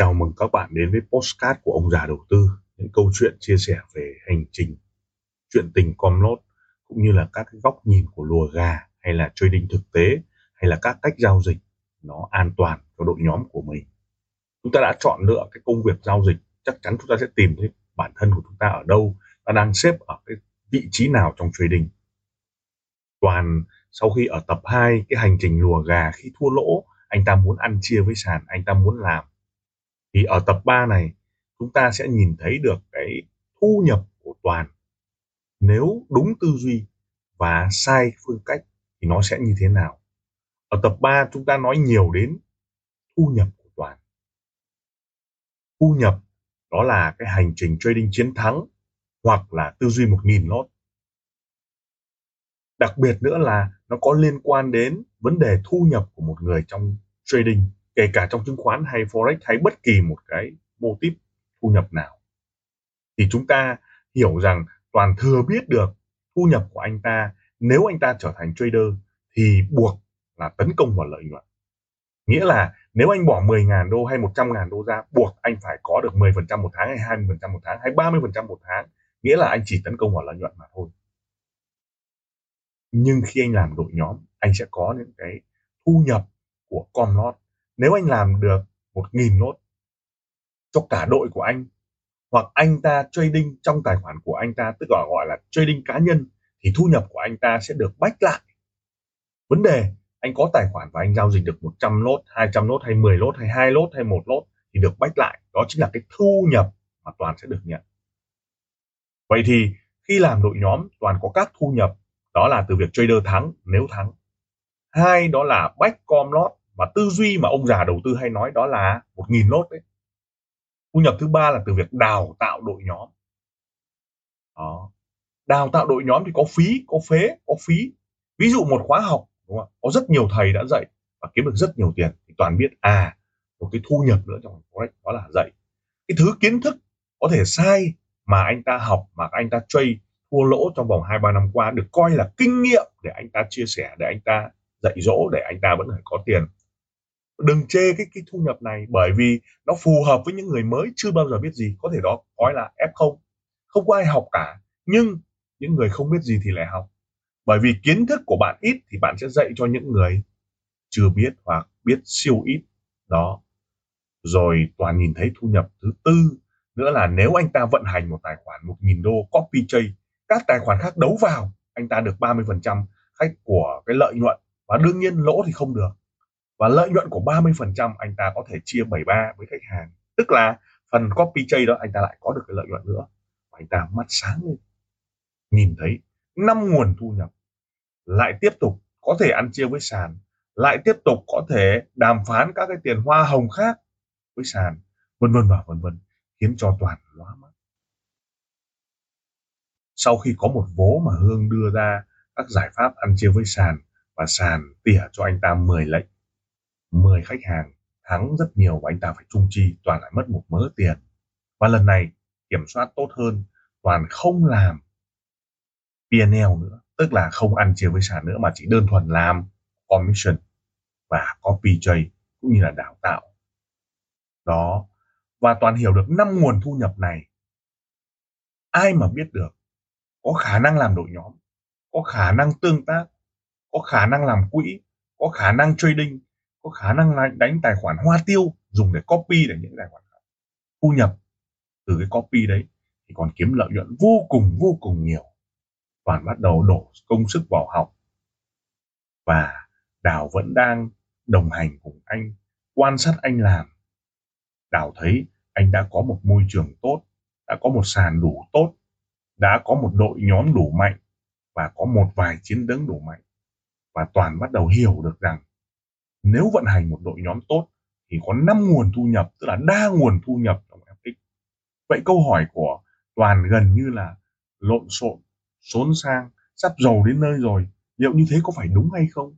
Chào mừng các bạn đến với postcard của ông già đầu tư, những câu chuyện chia sẻ về hành trình, chuyện tình com lốt, cũng như là các cái góc nhìn của lùa gà hay là trading thực tế hay là các cách giao dịch nó an toàn cho đội nhóm của mình. Chúng ta đã chọn lựa cái công việc giao dịch, chắc chắn chúng ta sẽ tìm thấy bản thân của chúng ta ở đâu ta đang xếp ở cái vị trí nào trong trading. Toàn sau khi ở tập 2 cái hành trình lùa gà khi thua lỗ, anh ta muốn ăn chia với sàn, anh ta muốn làm thì ở tập 3 này, chúng ta sẽ nhìn thấy được cái thu nhập của toàn. Nếu đúng tư duy và sai phương cách thì nó sẽ như thế nào? Ở tập 3 chúng ta nói nhiều đến thu nhập của toàn. Thu nhập đó là cái hành trình trading chiến thắng hoặc là tư duy một nghìn lót đặc biệt nữa là nó có liên quan đến vấn đề thu nhập của một người trong trading kể cả trong chứng khoán hay forex hay bất kỳ một cái mô típ thu nhập nào, thì chúng ta hiểu rằng toàn thừa biết được thu nhập của anh ta, nếu anh ta trở thành trader thì buộc là tấn công vào lợi nhuận. Nghĩa là nếu anh bỏ 10.000 đô hay 100.000 đô ra, buộc anh phải có được 10% một tháng hay 20% một tháng hay 30% một tháng, nghĩa là anh chỉ tấn công vào lợi nhuận mà thôi. Nhưng khi anh làm đội nhóm, anh sẽ có những cái thu nhập của com lót nếu anh làm được một nghìn nốt cho cả đội của anh hoặc anh ta trading trong tài khoản của anh ta tức là gọi là trading cá nhân thì thu nhập của anh ta sẽ được bách lại vấn đề anh có tài khoản và anh giao dịch được 100 lốt, 200 lốt hay 10 lốt hay 2 lốt hay 1 lốt thì được bách lại. Đó chính là cái thu nhập mà Toàn sẽ được nhận. Vậy thì khi làm đội nhóm Toàn có các thu nhập đó là từ việc trader thắng nếu thắng. Hai đó là bách com lót mà tư duy mà ông già đầu tư hay nói đó là một nghìn lốt đấy. Thu nhập thứ ba là từ việc đào tạo đội nhóm. Đó. đào tạo đội nhóm thì có phí, có phế, có phí. Ví dụ một khóa học, đúng không? có rất nhiều thầy đã dạy và kiếm được rất nhiều tiền. Thì toàn biết à một cái thu nhập nữa trong forex đó là dạy. Cái thứ kiến thức có thể sai mà anh ta học, mà anh ta trade thua lỗ trong vòng hai, ba năm qua được coi là kinh nghiệm để anh ta chia sẻ, để anh ta dạy dỗ, để anh ta vẫn phải có tiền đừng chê cái cái thu nhập này bởi vì nó phù hợp với những người mới chưa bao giờ biết gì. Có thể đó nói là f không. Không có ai học cả, nhưng những người không biết gì thì lại học. Bởi vì kiến thức của bạn ít thì bạn sẽ dạy cho những người chưa biết hoặc biết siêu ít. Đó. Rồi toàn nhìn thấy thu nhập thứ tư nữa là nếu anh ta vận hành một tài khoản 1.000 đô copy trade các tài khoản khác đấu vào, anh ta được 30% khách của cái lợi nhuận. Và đương nhiên lỗ thì không được và lợi nhuận của 30% anh ta có thể chia 73 với khách hàng. Tức là phần copy chay đó anh ta lại có được cái lợi nhuận nữa. Và anh ta mắt sáng lên. Nhìn thấy năm nguồn thu nhập lại tiếp tục có thể ăn chia với sàn, lại tiếp tục có thể đàm phán các cái tiền hoa hồng khác với sàn, vân vân và vân vân, khiến cho toàn lóa mắt. Sau khi có một vố mà Hương đưa ra các giải pháp ăn chia với sàn và sàn tỉa cho anh ta 10 lệnh 10 khách hàng thắng rất nhiều và anh ta phải trung chi, toàn lại mất một mớ tiền. Và lần này, kiểm soát tốt hơn, toàn không làm P&L nữa. Tức là không ăn chia với sàn nữa, mà chỉ đơn thuần làm commission và copy trade cũng như là đào tạo. Đó. Và toàn hiểu được năm nguồn thu nhập này. Ai mà biết được? Có khả năng làm đội nhóm, có khả năng tương tác, có khả năng làm quỹ, có khả năng trading có khả năng đánh tài khoản hoa tiêu, dùng để copy để những tài khoản khác. Thu nhập từ cái copy đấy thì còn kiếm lợi nhuận vô cùng vô cùng nhiều. Toàn bắt đầu đổ công sức vào học. Và đào vẫn đang đồng hành cùng anh, quan sát anh làm. Đào thấy anh đã có một môi trường tốt, đã có một sàn đủ tốt, đã có một đội nhóm đủ mạnh và có một vài chiến đấng đủ mạnh. Và toàn bắt đầu hiểu được rằng nếu vận hành một đội nhóm tốt thì có 5 nguồn thu nhập, tức là đa nguồn thu nhập trong FX vậy câu hỏi của toàn gần như là lộn xộn, xốn sang, sắp giàu đến nơi rồi, liệu như thế có phải đúng hay không?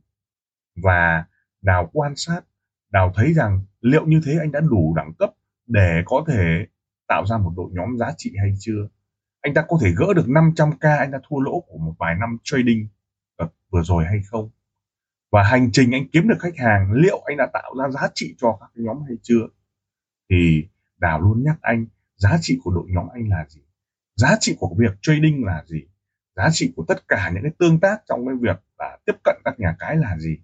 Và đào quan sát, đào thấy rằng liệu như thế anh đã đủ đẳng cấp để có thể tạo ra một đội nhóm giá trị hay chưa? Anh ta có thể gỡ được 500k anh ta thua lỗ của một vài năm trading ờ, vừa rồi hay không? Và hành trình anh kiếm được khách hàng, liệu anh đã tạo ra giá trị cho các nhóm hay chưa? Thì đào luôn nhắc anh, giá trị của đội nhóm anh là gì? Giá trị của việc trading là gì? Giá trị của tất cả những cái tương tác trong cái việc là tiếp cận các nhà cái là gì?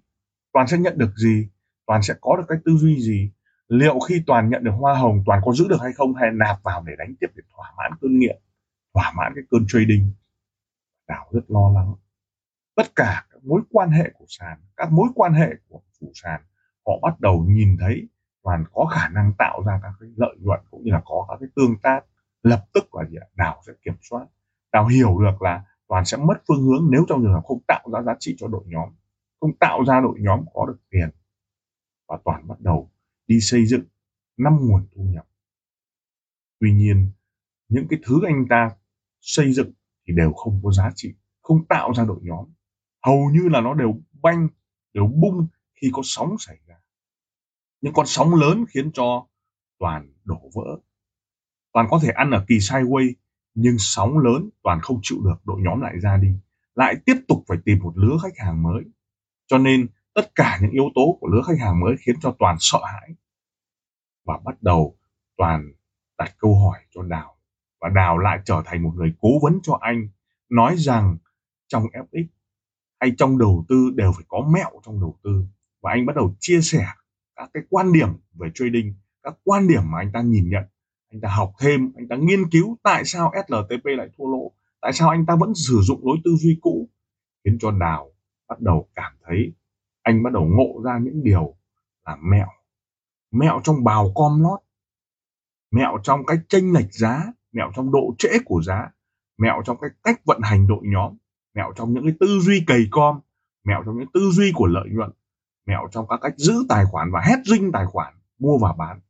Toàn sẽ nhận được gì? Toàn sẽ có được cái tư duy gì? Liệu khi toàn nhận được hoa hồng, toàn có giữ được hay không? Hay nạp vào để đánh tiếp để thỏa mãn cơn nghiện, thỏa mãn cái cơn trading? Đảo rất lo lắng. Tất cả mối quan hệ của sàn, các mối quan hệ của chủ sàn, họ bắt đầu nhìn thấy toàn có khả năng tạo ra các cái lợi nhuận cũng như là có các cái tương tác lập tức là gì đảo sẽ kiểm soát. Đào hiểu được là toàn sẽ mất phương hướng nếu trong trường hợp không tạo ra giá trị cho đội nhóm, không tạo ra đội nhóm có được tiền. Và toàn bắt đầu đi xây dựng năm nguồn thu nhập. Tuy nhiên, những cái thứ anh ta xây dựng thì đều không có giá trị, không tạo ra đội nhóm hầu như là nó đều banh, đều bung khi có sóng xảy ra. Những con sóng lớn khiến cho toàn đổ vỡ. Toàn có thể ăn ở kỳ sideways nhưng sóng lớn toàn không chịu được, đội nhóm lại ra đi. Lại tiếp tục phải tìm một lứa khách hàng mới. Cho nên, tất cả những yếu tố của lứa khách hàng mới khiến cho toàn sợ hãi. Và bắt đầu toàn đặt câu hỏi cho đào. Và đào lại trở thành một người cố vấn cho anh, nói rằng trong fx hay trong đầu tư đều phải có mẹo trong đầu tư. Và anh bắt đầu chia sẻ các cái quan điểm về trading, các quan điểm mà anh ta nhìn nhận. Anh ta học thêm, anh ta nghiên cứu tại sao SLTP lại thua lỗ, tại sao anh ta vẫn sử dụng lối tư duy cũ, khiến cho đào bắt đầu cảm thấy anh bắt đầu ngộ ra những điều là mẹo. Mẹo trong bào com lót, mẹo trong cái chênh lệch giá, mẹo trong độ trễ của giá, mẹo trong cái cách vận hành đội nhóm mẹo trong những cái tư duy cầy com, mẹo trong những tư duy của lợi nhuận, mẹo trong các cách giữ tài khoản và hedging tài khoản, mua và bán,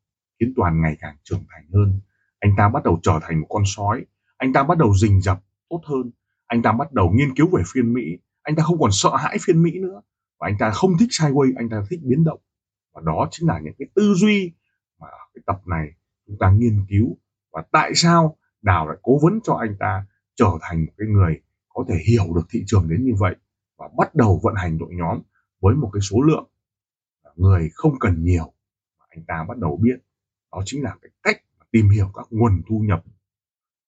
khiến toàn ngày càng trưởng thành hơn. Anh ta bắt đầu trở thành một con sói, anh ta bắt đầu rình rập, tốt hơn. Anh ta bắt đầu nghiên cứu về phiên mỹ, anh ta không còn sợ hãi phiên mỹ nữa. Và anh ta không thích sideways anh ta thích biến động. Và đó chính là những cái tư duy mà ở cái tập này chúng ta nghiên cứu. Và tại sao đào lại cố vấn cho anh ta trở thành một cái người có thể hiểu được thị trường đến như vậy và bắt đầu vận hành đội nhóm với một cái số lượng người không cần nhiều mà anh ta bắt đầu biết. Đó chính là cái cách tìm hiểu các nguồn thu nhập.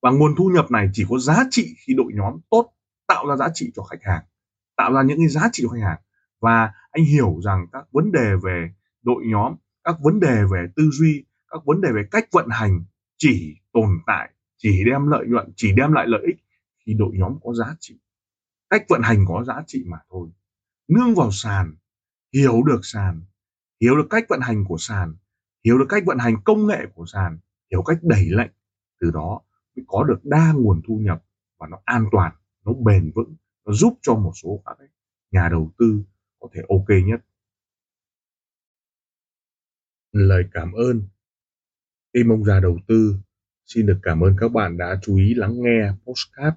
Và nguồn thu nhập này chỉ có giá trị khi đội nhóm tốt, tạo ra giá trị cho khách hàng, tạo ra những cái giá trị cho khách hàng. Và anh hiểu rằng các vấn đề về đội nhóm, các vấn đề về tư duy, các vấn đề về cách vận hành chỉ tồn tại, chỉ đem lợi nhuận, chỉ đem lại lợi ích khi đội nhóm có giá trị. Cách vận hành có giá trị mà thôi. Nương vào sàn, hiểu được sàn, hiểu được cách vận hành của sàn, hiểu được cách vận hành công nghệ của sàn, hiểu cách đẩy lệnh, từ đó mới có được đa nguồn thu nhập và nó an toàn, nó bền vững, nó giúp cho một số các nhà đầu tư có thể ok nhất. Lời cảm ơn. Tim ông già đầu tư, xin được cảm ơn các bạn đã chú ý lắng nghe postcard